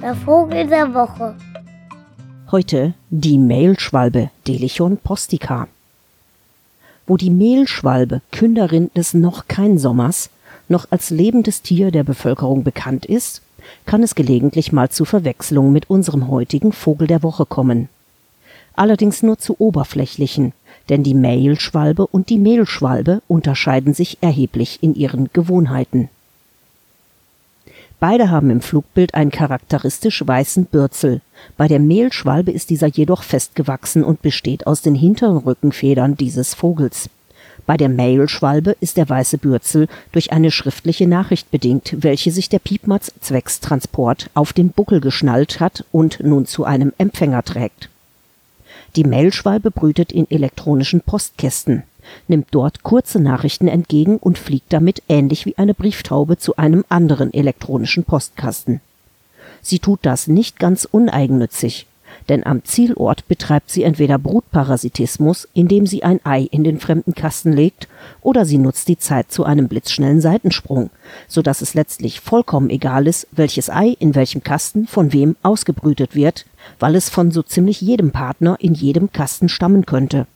Der Vogel der Woche. Heute die Mehlschwalbe Delichon postica. Wo die Mehlschwalbe, Künderin des noch kein Sommers, noch als lebendes Tier der Bevölkerung bekannt ist, kann es gelegentlich mal zu Verwechslungen mit unserem heutigen Vogel der Woche kommen. Allerdings nur zu oberflächlichen, denn die Mehlschwalbe und die Mehlschwalbe unterscheiden sich erheblich in ihren Gewohnheiten. Beide haben im Flugbild einen charakteristisch weißen Bürzel. Bei der Mehlschwalbe ist dieser jedoch festgewachsen und besteht aus den hinteren Rückenfedern dieses Vogels. Bei der Mehlschwalbe ist der weiße Bürzel durch eine schriftliche Nachricht bedingt, welche sich der Piepmatz zwecks Transport auf den Buckel geschnallt hat und nun zu einem Empfänger trägt. Die Mehlschwalbe brütet in elektronischen Postkästen nimmt dort kurze Nachrichten entgegen und fliegt damit ähnlich wie eine Brieftaube zu einem anderen elektronischen Postkasten. Sie tut das nicht ganz uneigennützig, denn am Zielort betreibt sie entweder Brutparasitismus, indem sie ein Ei in den fremden Kasten legt, oder sie nutzt die Zeit zu einem blitzschnellen Seitensprung, so dass es letztlich vollkommen egal ist, welches Ei in welchem Kasten von wem ausgebrütet wird, weil es von so ziemlich jedem Partner in jedem Kasten stammen könnte.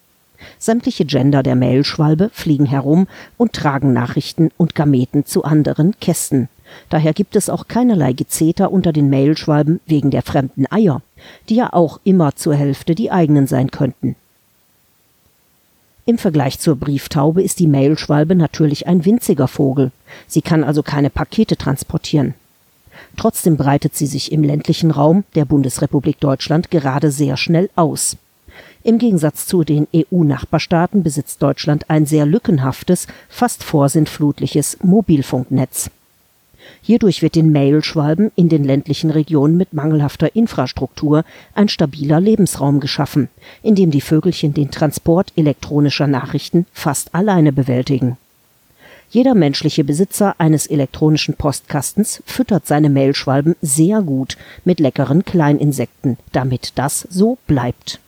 Sämtliche Gender der Mehlschwalbe fliegen herum und tragen Nachrichten und Gameten zu anderen Kästen. Daher gibt es auch keinerlei Gezeter unter den Mehlschwalben wegen der fremden Eier, die ja auch immer zur Hälfte die eigenen sein könnten. Im Vergleich zur Brieftaube ist die Mehlschwalbe natürlich ein winziger Vogel. Sie kann also keine Pakete transportieren. Trotzdem breitet sie sich im ländlichen Raum der Bundesrepublik Deutschland gerade sehr schnell aus. Im Gegensatz zu den EU-Nachbarstaaten besitzt Deutschland ein sehr lückenhaftes, fast vorsintflutliches Mobilfunknetz. Hierdurch wird den Mailschwalben in den ländlichen Regionen mit mangelhafter Infrastruktur ein stabiler Lebensraum geschaffen, in dem die Vögelchen den Transport elektronischer Nachrichten fast alleine bewältigen. Jeder menschliche Besitzer eines elektronischen Postkastens füttert seine Mailschwalben sehr gut mit leckeren Kleininsekten, damit das so bleibt